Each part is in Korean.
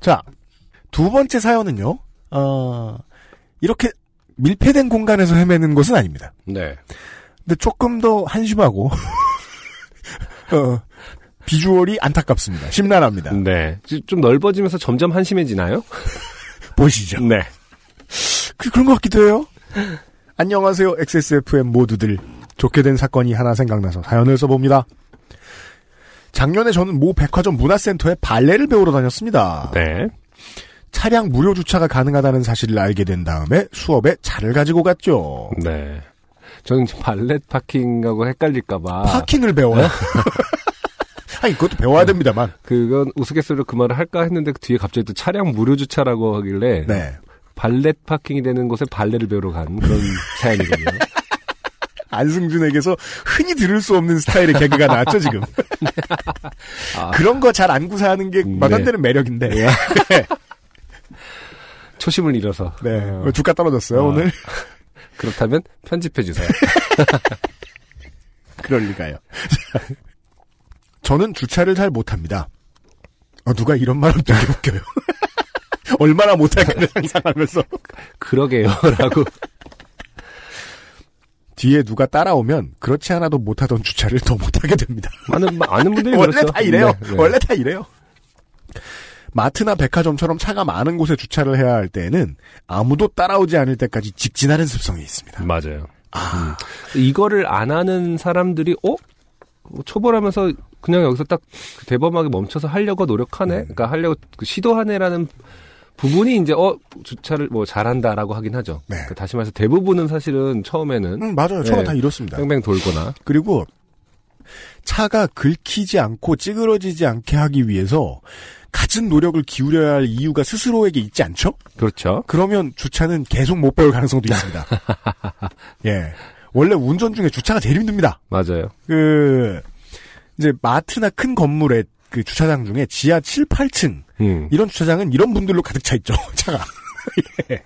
자, 두 번째 사연은요, 어, 이렇게 밀폐된 공간에서 헤매는 것은 아닙니다. 네. 근데 조금 더 한심하고, 어, 비주얼이 안타깝습니다. 심란합니다. 네. 좀 넓어지면서 점점 한심해지나요? 보시죠. 네. 그, 그런 것 같기도 해요. 안녕하세요, XSFM 모두들. 좋게 된 사건이 하나 생각나서 사연을 써봅니다. 작년에 저는 모 백화점 문화센터에 발레를 배우러 다녔습니다. 네. 차량 무료 주차가 가능하다는 사실을 알게 된 다음에 수업에 차를 가지고 갔죠. 네. 저는 발렛 파킹하고 헷갈릴까봐. 파킹을 배워요? 아니, 그것도 배워야 됩니다만. 그건 우스갯소리로 그 말을 할까 했는데 그 뒤에 갑자기 또 차량 무료 주차라고 하길래. 네. 발렛 파킹이 되는 곳에 발레를 배우러 간 그런 사연이거든요. 안승준에게서 흔히 들을 수 없는 스타일의 개그가 나왔죠, 지금. 아, 그런 거 잘 안고 사는 게 말도 안 네. 되는 매력인데. 네. 초심을 잃어서. 네. 어, 주가 떨어졌어요, 아. 오늘. 그렇다면 편집해 주세요. 그럴 리가요. 저는 주차를 잘 못합니다. 어, 누가 이런 말은 되게 웃겨요. 얼마나 못할까를 상상하면서. 그러게요 라고. 뒤에 누가 따라오면 그렇지 않아도 못하던 주차를 더 못하게 됩니다. 많은 많은 분들이 원래 그렇죠. 다 이래요. 네, 네. 원래 다 이래요. 마트나 백화점처럼 차가 많은 곳에 주차를 해야 할 때에는 아무도 따라오지 않을 때까지 직진하는 습성이 있습니다. 맞아요. 아, 이거를 안 하는 사람들이 어뭐 초벌하면서 그냥 여기서 딱그 대범하게 멈춰서 하려고 노력하네. 음. 그러니까 하려고 그 시도하네라는 부분이 이제 어 주차를 뭐 잘한다라고 하긴 하죠. 네. 그러니까 다시 말해서 대부분은 사실은 처음에는 음, 맞아요. 처음 네. 다 이렇습니다. 뺑뺑 돌거나 그리고 차가 긁히지 않고 찌그러지지 않게 하기 위해서 갖은 노력을 기울여야 할 이유가 스스로에게 있지 않죠? 그렇죠. 그러면 주차는 계속 못 배울 가능성도 있습니다. 예. 원래 운전 중에 주차가 제일 힘듭니다. 맞아요. 그, 이제 마트나 큰 건물의 그 주차장 중에 지하 7, 8층, 음. 이런 주차장은 이런 분들로 가득 차 있죠, 차가. 예.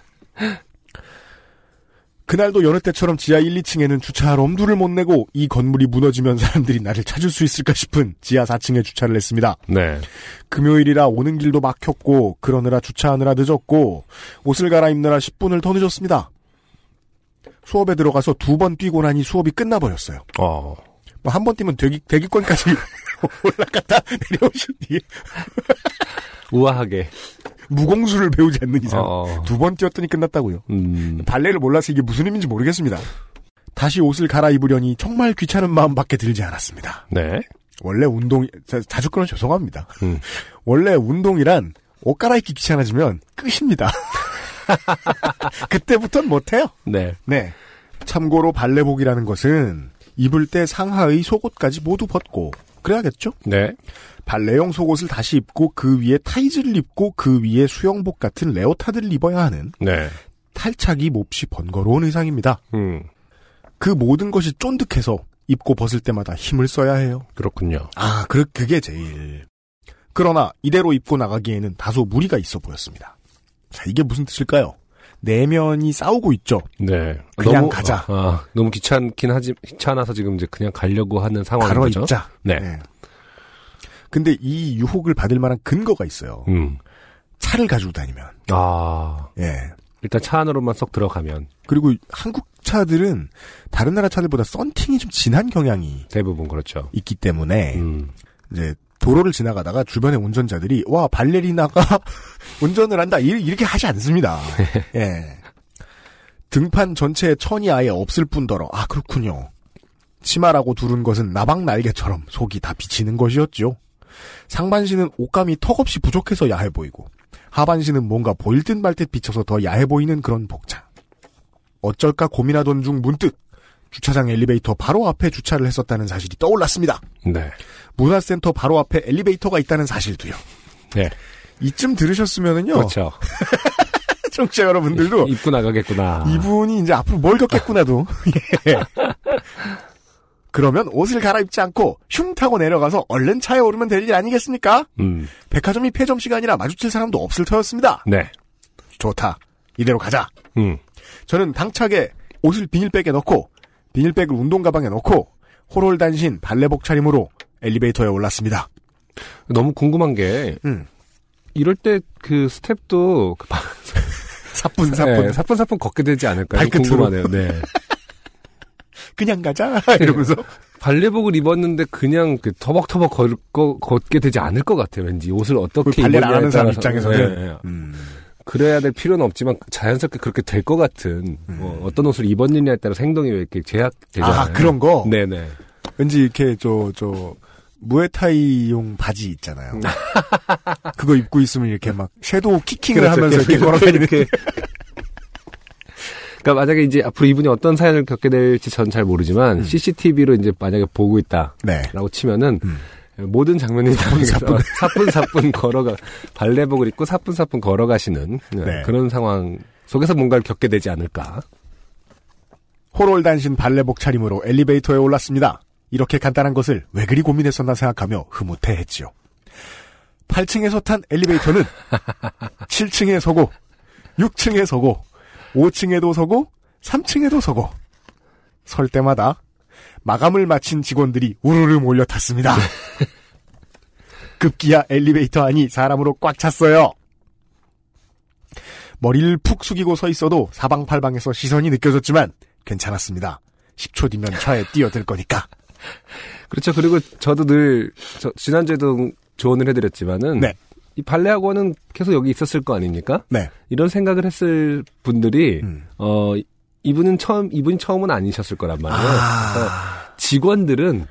그날도 여느 때처럼 지하 1, 2층에는 주차할 엄두를 못 내고 이 건물이 무너지면 사람들이 나를 찾을 수 있을까 싶은 지하 4층에 주차를 했습니다. 네. 금요일이라 오는 길도 막혔고 그러느라 주차하느라 늦었고 옷을 갈아입느라 10분을 더 늦었습니다. 수업에 들어가서 두 번 뛰고 나니 수업이 끝나버렸어요. 어. 뭐 한 번 뛰면 대기, 대기권까지 올라갔다 내려오신 뒤에 우아하게. 무공수를 배우지 않는 이상 어. 두번 뛰었더니 끝났다고요. 음. 발레를 몰라서 이게 무슨 의미인지 모르겠습니다. 다시 옷을 갈아입으려니 정말 귀찮은 마음밖에 들지 않았습니다. 네. 원래 운동 자, 자주 끊어 죄송합니다. 음. 원래 운동이란 옷 갈아입기 귀찮아지면 끝입니다. 그때부터는 못해요. 네. 네. 참고로 발레복이라는 것은 입을 때 상하의 속옷까지 모두 벗고 그래야겠죠? 네. 발레용 속옷을 다시 입고 그 위에 타이즈를 입고 그 위에 수영복 같은 레오타드를 입어야 하는 네. 탈착이 몹시 번거로운 의상입니다. 음. 그 모든 것이 쫀득해서 입고 벗을 때마다 힘을 써야 해요. 그렇군요. 아, 그, 그게 제일. 그러나 이대로 입고 나가기에는 다소 무리가 있어 보였습니다. 자, 이게 무슨 뜻일까요? 내면이 싸우고 있죠. 네. 그냥 가자. 아, 너무 귀찮긴 하지, 귀찮아서 지금 이제 그냥 가려고 하는 상황인 가로. 입자. 네. 근데 이 유혹을 받을 만한 근거가 있어요. 음. 차를 가지고 다니면. 아, 예. 일단 차 안으로만 쏙 들어가면 그리고 한국 차들은 다른 나라 차들보다 썬팅이 좀 진한 경향이 대부분 그렇죠. 있기 때문에 음. 이제 도로를 지나가다가 주변의 운전자들이 와 발레리나가 운전을 한다 이- 이렇게 하지 않습니다. 예. 등판 전체에 천이 아예 없을 뿐더러 아 그렇군요. 치마라고 두른 것은 나방 날개처럼 속이 다 비치는 것이었죠. 상반신은 옷감이 턱없이 부족해서 야해 보이고 하반신은 뭔가 보일 듯 말 듯 비쳐서 더 야해 보이는 그런 복장. 어쩔까 고민하던 중 문득 주차장 엘리베이터 바로 앞에 주차를 했었다는 사실이 떠올랐습니다. 네. 문화센터 바로 앞에 엘리베이터가 있다는 사실도요. 네. 이쯤 들으셨으면은요. 그렇죠. 청취자 여러분들도 입고 나가겠구나. 이분이 이제 앞으로 뭘 겪겠구나도. 예. 그러면 옷을 갈아입지 않고 흉 타고 내려가서 얼른 차에 오르면 될 일 아니겠습니까? 음, 백화점이 폐점 시간이라 마주칠 사람도 없을 터였습니다. 네. 좋다. 이대로 가자. 음, 저는 당차게 옷을 비닐백에 넣고 비닐백을 운동 가방에 넣고 호롤 단신 발레복 차림으로 엘리베이터에 올랐습니다. 너무 궁금한 게 음. 이럴 때 그 스텝도 그 바- 사뿐 사뿐 네, 사뿐 사뿐 걷게 되지 않을까요? 발끝으로. 궁금하네요. 네. 그냥 가자 이러면서 발레복을 입었는데 그냥 그 터벅터벅 걸, 거, 걷게 되지 않을 것 같아요. 왠지 옷을 어떻게 그 발레를 안 하는 사람. 입장에서는 네, 네. 음. 그래야 될 필요는 없지만 자연스럽게 그렇게 될 것 같은 뭐 어떤 옷을 입었느냐에 따라서 행동이 왜 이렇게 제약되잖아요. 아 그런 거 네네. 왠지 이렇게 저저 무에타이용 바지 있잖아요. 그거 입고 있으면 이렇게 막 섀도우 키킹을 그렇죠. 하면서 이렇게 그렇죠. 걸어다니는 이렇게. 그러니까 만약에 이제 앞으로 이분이 어떤 사연을 겪게 될지 전 잘 모르지만 CCTV로 이제 만약에 보고 있다라고 네. 치면은 음. 모든 장면이 사뿐사뿐 사뿐사뿐 걸어가 발레복을 입고 사뿐사뿐 걸어가시는 네, 네. 그런 상황 속에서 뭔가를 겪게 되지 않을까. 호롤 단신 발레복 차림으로 엘리베이터에 올랐습니다. 이렇게 간단한 것을 왜 그리 고민했었나 생각하며 흐뭇해했지요. 8층에서 탄 엘리베이터는 7층에 서고 6층에 서고 5층에도 서고 3층에도 서고 설 때마다 마감을 마친 직원들이 우르르 몰려 탔습니다. 급기야 엘리베이터 안이 사람으로 꽉 찼어요. 머리를 푹 숙이고 서 있어도 사방팔방에서 시선이 느껴졌지만 괜찮았습니다. 10초 뒤면 차에 뛰어들 거니까. 그렇죠. 그리고 저도 늘 저, 지난주에도 조언을 해드렸지만은 네. 이 발레 학원은 계속 여기 있었을 거 아닙니까? 네. 이런 생각을 했을 분들이 음. 어 이분은 처음 이분이 처음은 아니셨을 거란 말이에요. 그래서 아, 직원들은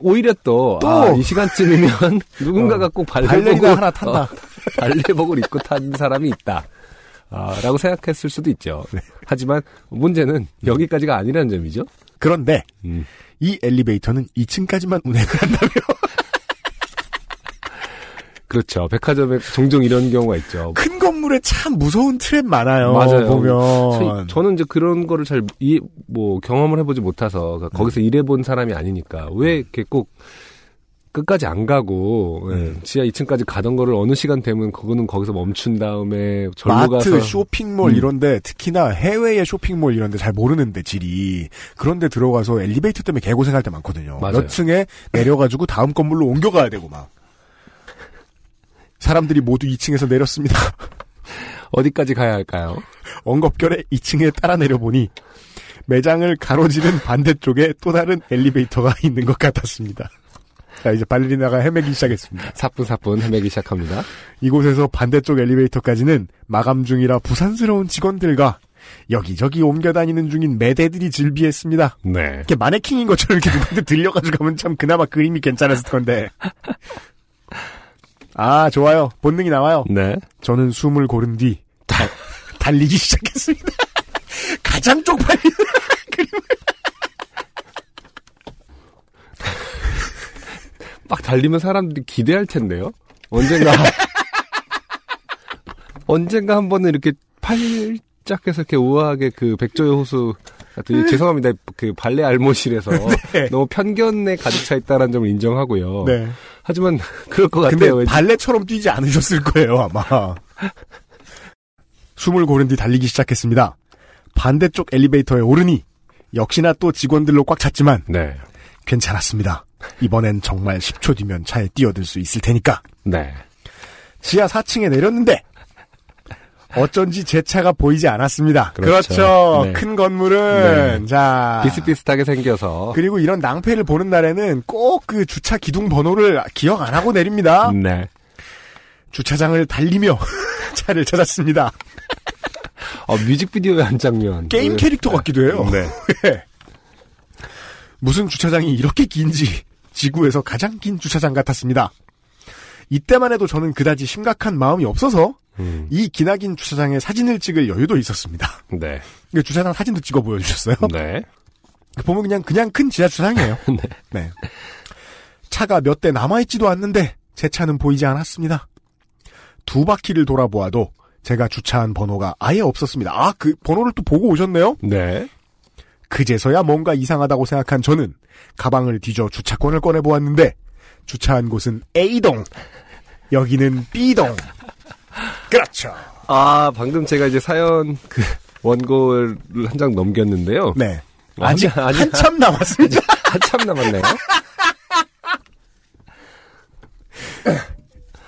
오히려 또, 또! 아, 이 시간쯤이면 누군가가 어, 꼭 발레복을, 하나 탄다. 어, 발레복을 입고 탄 사람이 있다. 아, 라고 생각했을 수도 있죠. 네. 하지만 문제는 여기까지가 아니라는 점이죠. 그런데 음. 이 엘리베이터는 2층까지만 운행을 한다며. 그렇죠. 백화점에 종종 이런 경우가 있죠. 큰 건물에 참 무서운 트랩 많아요. 맞아요. 보면. 저, 는 이제 그런 거를 잘, 이, 뭐, 경험을 해보지 못해서, 그러니까 거기서 음. 일해본 사람이 아니니까, 왜 이렇게 꼭, 끝까지 안 가고, 예, 음. 지하 2층까지 가던 거를 어느 시간 되면 그거는 거기서 멈춘 다음에 절로 마트, 가서. 쇼핑몰 음. 이런데 특히나 해외의 쇼핑몰 이런데 잘 모르는데 질이 그런데 들어가서 엘리베이터 때문에 개고생할 때 많거든요. 맞아요. 몇 층에 내려가지고 다음 건물로 옮겨가야 되고 막 사람들이 모두 2층에서 내렸습니다. 어디까지 가야 할까요? 엉겁결에 2층에 따라 내려보니 매장을 가로지른 반대쪽에 또 다른 엘리베이터가 있는 것 같았습니다. 자 이제 발레리나가 헤매기 시작했습니다. 사뿐사뿐 헤매기 시작합니다. 이곳에서 반대쪽 엘리베이터까지는 마감 중이라 부산스러운 직원들과 여기저기 옮겨다니는 중인 매대들이 즐비했습니다. 네. 이렇게 마네킹인 것처럼 이렇게 들려가지고 가면 참 그나마 그림이 괜찮았을 건데. 아, 좋아요. 본능이 나와요. 네. 저는 숨을 고른 뒤 다- 달리기 시작했습니다. 가장 쪽팔리는 그림을. 막 달리면 사람들이 기대할 텐데요? 언젠가. 언젠가 한 번은 이렇게 팔짝해서 이렇게 우아하게 그 백조의 호수 같은, 죄송합니다. 그 발레 알모실에서 네. 너무 편견에 가득 차 있다는 점을 인정하고요. 네. 하지만 그럴 것 근데 같아요. 왠지. 발레처럼 뛰지 않으셨을 거예요, 아마. 숨을 고른 뒤 달리기 시작했습니다. 반대쪽 엘리베이터에 오르니 역시나 또 직원들로 꽉 찼지만 네. 괜찮았습니다. 이번엔 정말 10초 뒤면 차에 뛰어들 수 있을 테니까. 네. 지하 4층에 내렸는데 어쩐지 제 차가 보이지 않았습니다. 그렇죠. 그렇죠. 네. 큰 건물은 자 비슷비슷하게 생겨서. 그리고 이런 낭패를 보는 날에는 꼭 그 주차 기둥 번호를 기억 안 하고 내립니다. 네. 주차장을 달리며 차를 찾았습니다. 어, 뮤직비디오의 한 장면. 게임 그- 캐릭터 같기도 해요. 네. 무슨 주차장이 이렇게 긴지 지구에서 가장 긴 주차장 같았습니다. 이때만 해도 저는 그다지 심각한 마음이 없어서 음, 이 기나긴 주차장에 사진을 찍을 여유도 있었습니다. 네. 그 주차장 사진도 찍어 보여주셨어요. 네. 보면 그냥 그냥 큰 지하 주차장이에요. 네. 네. 차가 몇 대 남아있지도 않는데 제 차는 보이지 않았습니다. 두 바퀴를 돌아보아도 제가 주차한 번호가 아예 없었습니다. 아, 그 번호를 또 보고 오셨네요? 네. 그제서야 뭔가 이상하다고 생각한 저는 가방을 뒤져 주차권을 꺼내보았는데 주차한 곳은 A동, 여기는 B동. 그렇죠. 아, 방금 제가 이제 사연 그 원고를 한 장 넘겼는데요. 네. 아직- 아직 아직- 한참 남았습니다. 한참 남았네요.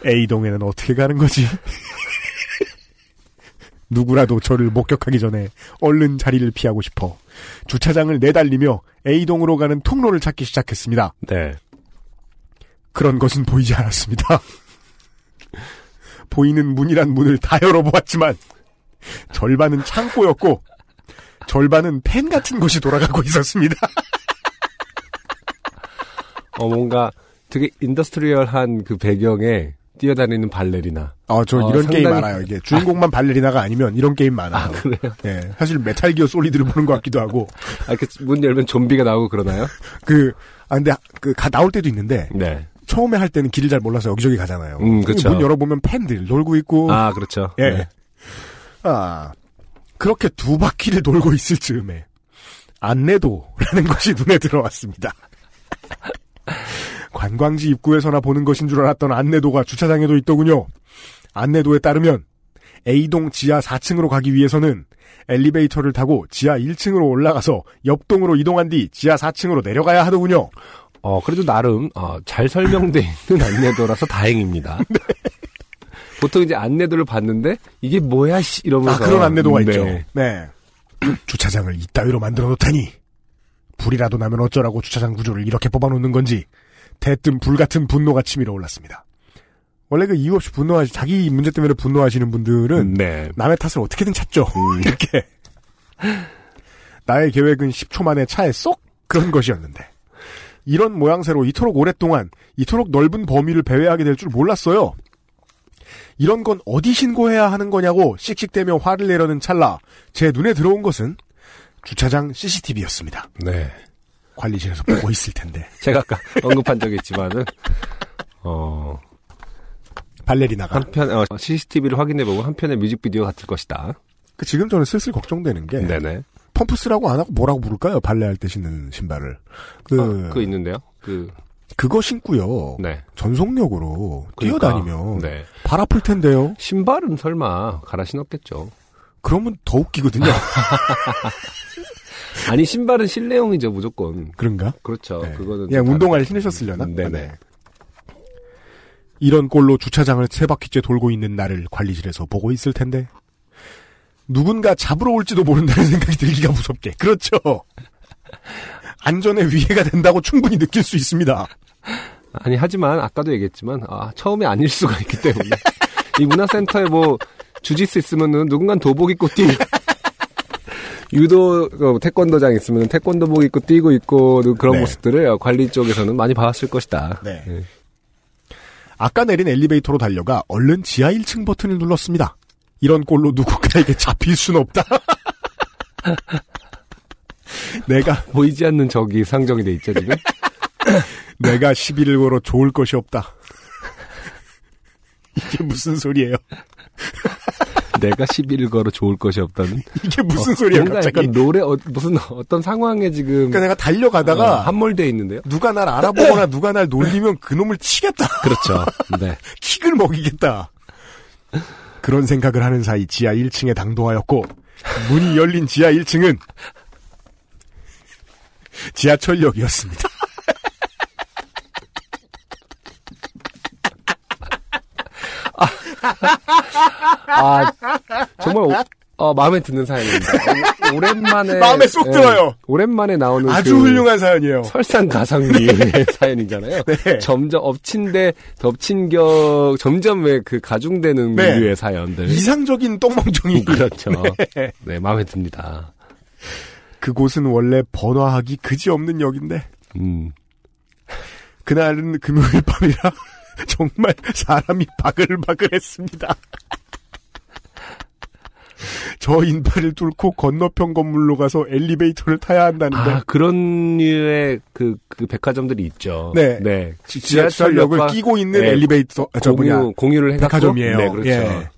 A동에는 어떻게 가는 거지? 누구라도 저를 목격하기 전에 얼른 자리를 피하고 싶어 주차장을 내달리며 A동으로 가는 통로를 찾기 시작했습니다. 네. 그런 것은 보이지 않았습니다. 보이는 문이란 문을 다 열어보았지만 절반은 창고였고 절반은 팬 같은 것이 돌아가고 있었습니다. 어, 뭔가 되게 industrial한 그 배경에 뛰어다니는 발레리나. 아, 저 어, 이런 상당히- 게임 많아요. 이게 주인공만 발레리나가 아니면 이런 게임 많아요. 아, 그래요? 예, 사실 Metal Gear Solid를 보는 것 같기도 하고 아, 이렇게 문 열면 좀비가 나오고 그러나요? 그 아, 근데 그 가, 나올 때도 있는데 네. 처음에 할 때는 길을 잘 몰라서 여기저기 가잖아요. 음, 그쵸. 문 열어보면 팬들 돌고 있고 아, 그렇죠. 예. 네. 아, 그렇게 두 바퀴를 돌고 있을 즈음에 안내도라는 것이 눈에 들어왔습니다. 관광지 입구에서나 보는 것인 줄 알았던 안내도가 주차장에도 있더군요. 안내도에 따르면 A동 지하 4층으로 가기 위해서는 엘리베이터를 타고 지하 1층으로 올라가서 옆동으로 이동한 뒤 지하 4층으로 내려가야 하더군요. 어, 그래도 나름, 어, 잘 설명돼 있는 안내도라서 다행입니다. 네. 보통 이제 안내도를 봤는데, 이게 뭐야, 씨, 아, 이러면서. 그런 안내도가 네. 있죠. 네. 주차장을 이따위로 만들어 놓다니. 불이라도 나면 어쩌라고 주차장 구조를 이렇게 뽑아놓는 건지 대뜸 불같은 분노가 치밀어 올랐습니다. 원래 그 이유 없이 분노하시, 자기 문제 때문에 분노하시는 분들은 네. 남의 탓을 어떻게든 찾죠. 이렇게. 나의 계획은 10초 만에 차에 쏙 그런 것이었는데. 이런 모양새로 이토록 오랫동안 이토록 넓은 범위를 배회하게 될 줄 몰랐어요. 이런 건 어디 신고해야 하는 거냐고 씩씩대며 화를 내려는 찰나 제 눈에 들어온 것은 주차장 CCTV였습니다. 네. 관리실에서 보고 있을 텐데 제가 아까 언급한 적이 있지만은, 어, 발레리나가 한편, 어, CCTV를 확인해보고 한편의 뮤직비디오 같을 것이다. 그 지금 저는 슬슬 걱정되는 게 네네. 펌프스라고 안 하고 뭐라고 부를까요? 발레할 때 신는 신발을 그 어, 그거 있는데요? 그, 그거 신고요. 네. 전속력으로 그러니까, 뛰어다니면 네. 발 아플 텐데요. 신발은 설마 갈아 신었겠죠. 그러면 더 웃기거든요. 아니, 신발은 실내용이죠, 무조건. 그런가? 그렇죠. 네. 그거는. 그냥 좀 운동화를 신으셨으려나? 네네. 이런 꼴로 주차장을 세 바퀴째 돌고 있는 나를 관리실에서 보고 있을 텐데 누군가 잡으러 올지도 모른다는 생각이 들기가 무섭게 그렇죠. 안전에 위해가 된다고 충분히 느낄 수 있습니다. 아니, 하지만, 아까도 얘기했지만, 아, 처음에 아닐 수가 있기 때문에. 이 문화센터에 뭐, 주짓수 있으면은 누군간 도복 입고 뛰고, 유도, 어, 태권도장 있으면 태권도복 입고 뛰고 있고, 그런 네. 모습들을 관리 쪽에서는 많이 봐왔을 것이다. 네. 예. 아까 내린 엘리베이터로 달려가 얼른 지하 1층 버튼을 눌렀습니다. 이런 꼴로 누군가에게 잡힐 순 없다. 내가 보이지 않는 적이 상정이 돼 있죠, 지금? 내가 시비를 걸어 좋을 것이 없다. 이게 무슨 소리예요? 내가 시비를 걸어 좋을 것이 없다는. 이게 무슨 소리예요, 뭔가 갑자기? 약간 노래, 어, 무슨, 어떤 상황에 지금. 그러니까 내가 달려가다가 어, 함몰돼 있는데요? 누가 날 알아보거나 누가 날 놀리면 그놈을 치겠다. 그렇죠. 네. 킥을 먹이겠다. 그런 생각을 하는 사이 지하 1층에 당도하였고 문이 열린 지하 1층은 지하철역이었습니다. 아, 정말, 오, 어, 마음에 드는 사연입니다. 오, 오랜만에. 마음에 쏙 예, 들어요. 오랜만에 나오는. 아주 그 훌륭한 사연이에요. 설상가상미의 사연이잖아요. 네. 점점 엎친 데 덮친 격, 점점 왜 그 가중되는 네. 류의 사연들. 이상적인 똥멍청이. 그렇죠. 네. 네, 마음에 듭니다. 그곳은 원래 번화하기 그지없는 역인데 음. 그날은 금요일 밤이라 정말 사람이 바글바글했습니다. 저 인파를 뚫고 건너편 건물로 가서 엘리베이터를 타야 한다는데 아, 그런 류의 그, 그 백화점들이 있죠. 네. 네. 지- 지하철역을 끼고 있는 네, 엘리베이터 아, 저 뭐냐 공유, 공유를 해갖고. 백화점이에요. 네, 그렇죠. 예.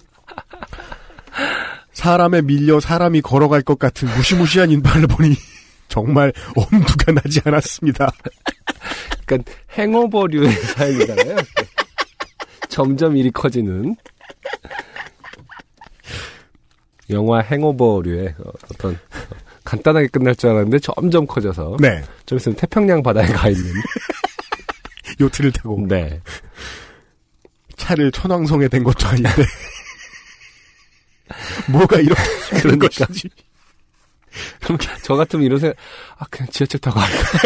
사람에 밀려 사람이 걸어갈 것 같은 무시무시한 인파를 보니 정말 엄두가 나지 않았습니다. 그러니까 행오버류의 사연이잖아요. 점점 일이 커지는 영화 행오버류의 어, 어떤 어, 간단하게 끝날 줄 알았는데 점점 커져서 네. 좀 있으면 태평양 바다에 가 있는 요트를 타고. 네. 차를 천왕성에 댄 것도 아닌데. 뭐가 이렇게 힘든 그러니까. 것인지. 그럼 저 같으면 이런 생각 아 그냥 지하철 타고 갈까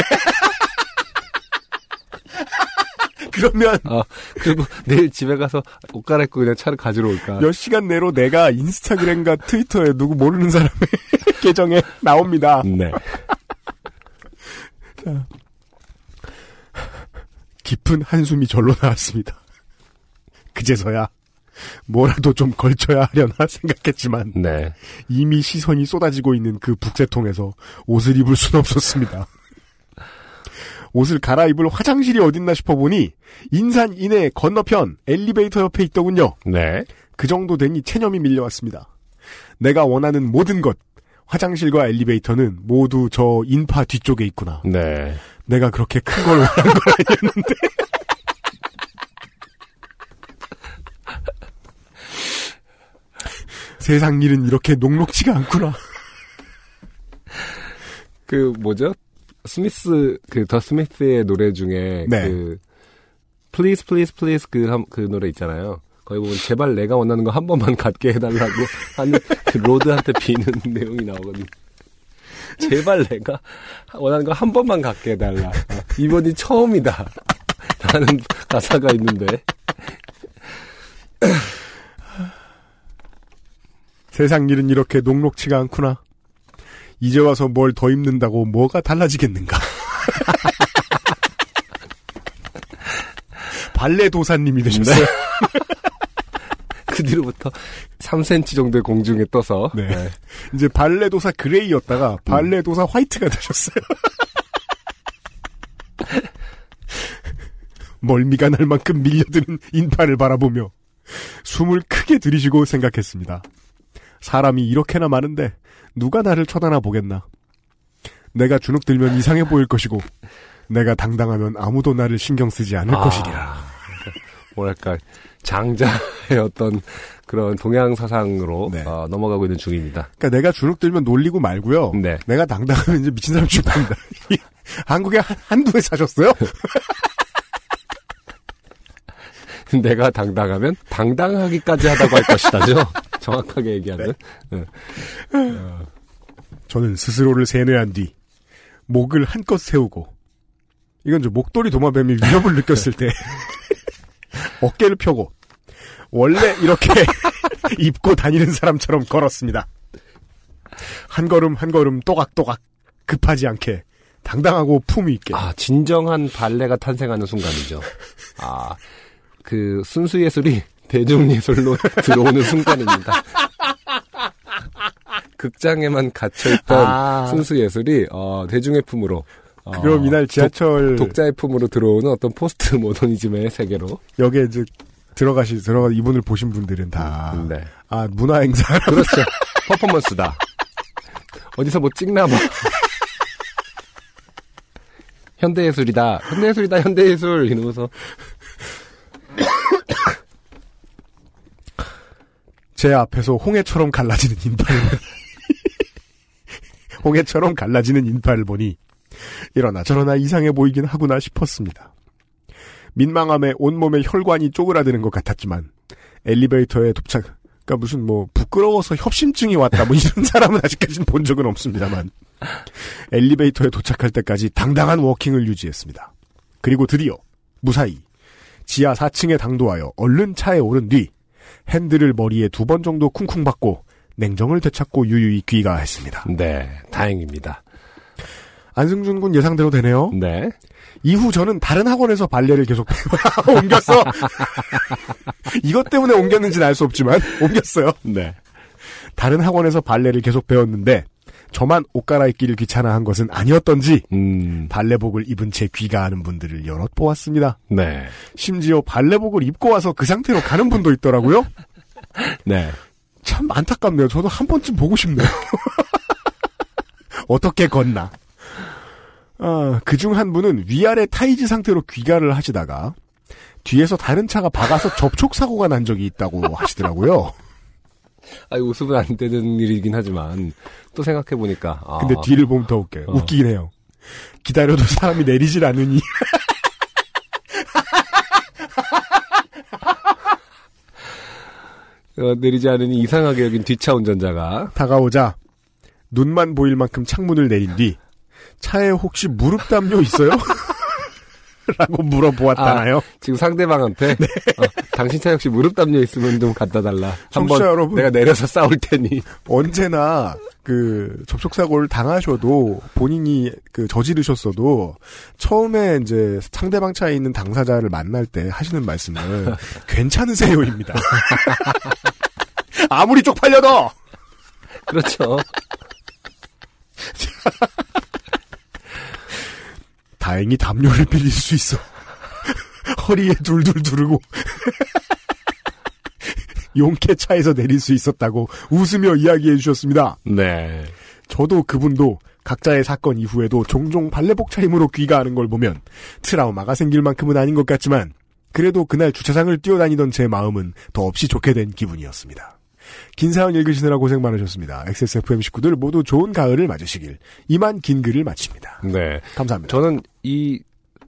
그러면 아 그리고 내일 집에 가서 옷 갈아입고 그냥 차를 가지러 올까 몇 시간 내로 내가 인스타그램과 트위터에 누구 모르는 사람의 계정에 나옵니다. 네 깊은 한숨이 절로 나왔습니다. 그제서야 뭐라도 좀 걸쳐야 하려나 생각했지만 네. 이미 시선이 쏟아지고 있는 그 북새통에서 옷을 입을 순 없었습니다. 옷을 갈아입을 화장실이 어딨나 싶어 보니 인산 이내 건너편 엘리베이터 옆에 있더군요. 네. 그 정도 되니 체념이 밀려왔습니다. 내가 원하는 모든 것, 화장실과 엘리베이터는 모두 저 인파 뒤쪽에 있구나. 네. 내가 그렇게 큰 걸 원한 건 아니었는데. 세상 일은 이렇게 녹록지가 않구나. 그 뭐죠? 스미스 그 더 스미스의 노래 중에 네. 그 Please Please Please 그, 한- 그 노래 있잖아요. 거기 보면 제발 내가 원하는 거 한 번만 갖게 해달라고 하는 그 로드한테 비는 내용이 나오거든요. 제발 내가 원하는 거 한 번만 갖게 해달라. 아, 이번이 처음이다. 라는 가사가 있는데 세상 일은 이렇게 녹록지가 않구나. 이제 와서 뭘 더 입는다고 뭐가 달라지겠는가. 발레 도사님이 되셨어요. 그 뒤로부터 3cm 정도의 공중에 떠서 네. 이제 발레 도사 그레이였다가 발레 도사 화이트가 되셨어요. 멀미가 날 만큼 밀려드는 인파를 바라보며 숨을 크게 들이쉬고 생각했습니다. 사람이 이렇게나 많은데 누가 나를 쳐다나 보겠나. 내가 주눅 들면 이상해 보일 것이고 내가 당당하면 아무도 나를 신경 쓰지 않을 아. 것이리라. 뭐랄까 장자의 어떤 그런 동양 사상으로 네. 어, 넘어가고 있는 중입니다. 그러니까 내가 주눅 들면 놀리고 말고요. 네. 내가 당당하면 이제 미친 사람 취급합니다. 한국에 한, 한두 해 사셨어요? 내가 당당하면 당당하기까지 하다고 할 것이다죠. 정확하게 얘기하면. 네. 저는 스스로를 세뇌한 뒤 목을 한껏 세우고 이건 저 목도리 도마뱀이 위협을 느꼈을 때 어깨를 펴고 원래 이렇게 입고 다니는 사람처럼 걸었습니다. 한 걸음 한 걸음 또각또각 급하지 않게 당당하고 품위 있게 아 진정한 발레가 탄생하는 순간이죠. 아 그 순수 예술이 대중 예술로 들어오는 순간입니다. 극장에만 갇혀있던 아. 순수 예술이 어, 대중의 품으로 어, 그럼 이날 지하철 독, 자의 품으로 들어오는 어떤 포스트 모더니즘의 세계로 여기에 이제 들어가시 들어가 이분을 보신 분들은 다 네. 아 문화 행사 그렇죠. 퍼포먼스다. 어디서 뭐 찍나 뭐. 현대예술이다. 현대예술이다. 현대예술. 이러면서. 제 앞에서 홍해처럼 갈라지는 인파를 홍해처럼 갈라지는 인파를 보니 이러나 저러나 이상해 보이긴 하구나 싶었습니다. 민망함에 온몸에 혈관이 쪼그라드는 것 같았지만 엘리베이터에 도착 그러니까 무슨 뭐 부끄러워서 협심증이 왔다 뭐 이런 사람은 아직까지는 본 적은 없습니다만 엘리베이터에 도착할 때까지 당당한 워킹을 유지했습니다. 그리고 드디어 무사히 지하 4층에 당도하여 얼른 차에 오른 뒤 핸들을 머리에 두 번 정도 쿵쿵 받고 냉정을 되찾고 유유히 귀가했습니다. 네. 다행입니다. 안승준 군 예상대로 되네요. 네. 이후 저는 다른 학원에서 발레를 계속 옮겼어. 이것 때문에 옮겼는지는 알 수 없지만 옮겼어요. 네. 다른 학원에서 발레를 계속 배웠는데 저만 옷 갈아입기를 귀찮아한 것은 아니었던지 음, 발레복을 입은 채 귀가하는 분들을 여럿 보았습니다. 네. 심지어 발레복을 입고 와서 그 상태로 가는 분도 있더라고요. 네. 참 안타깝네요. 저도 한 번쯤 보고 싶네요. 어떻게 걷나. 아, 그중 한 분은 위아래 타이즈 상태로 귀가를 하시다가 뒤에서 다른 차가 박아서 접촉 사고가 난 적이 있다고 하시더라고요. 아, 웃으면 안 되는 일이긴 하지만, 또 생각해 보니까. 아, 근데 뒤를 보면 더 웃겨요. 어. 웃기긴 해요. 기다려도 사람이 내리질 않으니 어, 내리지 않으니 이상하게 여긴 뒷차 운전자가. 다가오자 눈만 보일 만큼 창문을 내린 뒤 차에 혹시 무릎 담요 있어요? 라고 물어보았다나요? 지금 상대방한테. 네. 어, 당신 차 역시 무릎 담요 있으면 좀 갖다 달라. 한번 여러분. 내가 내려서 싸울 테니. 언제나 그 접촉 사고를 당하셔도 본인이 그 저지르셨어도 처음에 이제 상대방 차에 있는 당사자를 만날 때 하시는 말씀은 괜찮으세요입니다. 아무리 쪽팔려도 그렇죠. 다행히 담요를 빌릴 수 있어. 허리에 둘둘 두르고 용케 차에서 내릴 수 있었다고 웃으며 이야기해 주셨습니다. 네. 저도 그분도 각자의 사건 이후에도 종종 발레복 차림으로 귀가하는 걸 보면 트라우마가 생길 만큼은 아닌 것 같지만 그래도 그날 주차장을 뛰어다니던 제 마음은 더없이 좋게 된 기분이었습니다. 긴 사연 읽으시느라 고생 많으셨습니다. XSFM 식구들 모두 좋은 가을을 맞으시길 이만 긴 글을 마칩니다. 네. 감사합니다. 저는 이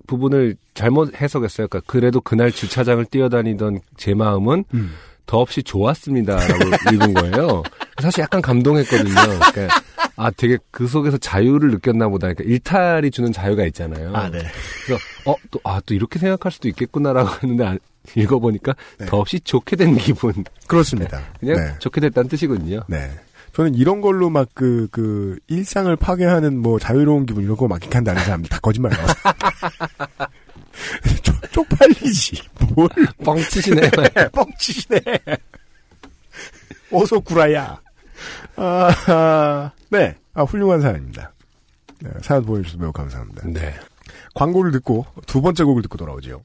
부분을 잘못 해석했어요. 그러니까 그래도 그날 주차장을 뛰어다니던 제 마음은 음. 더없이 좋았습니다라고 읽은 거예요. 사실 약간 감동했거든요. 그러니까 아 되게 그 속에서 자유를 느꼈나 보다. 그러니까 일탈이 주는 자유가 있잖아요. 아, 네. 그래서 어또 아또 이렇게 생각할 수도 있겠구나라고 했는데 아, 읽어보니까 네. 더없이 좋게 된 기분. 그렇습니다. 그냥 네. 좋게 됐다는 뜻이거든요. 네. 저는 이런 걸로 막 그, 그, 일상을 파괴하는 뭐 자유로운 기분 이런 거 막익한다는 사람들 다 거짓말이에요. 쪽- 쪽팔리지. 뭘 뻥치시네요. 뻥치시네. 어서 구라야. 아, 아, 네. 아, 훌륭한 사연입니다. 네, 사연 보내주셔서 매우 감사합니다. 네. 광고를 듣고 두 번째 곡을 듣고 돌아오죠.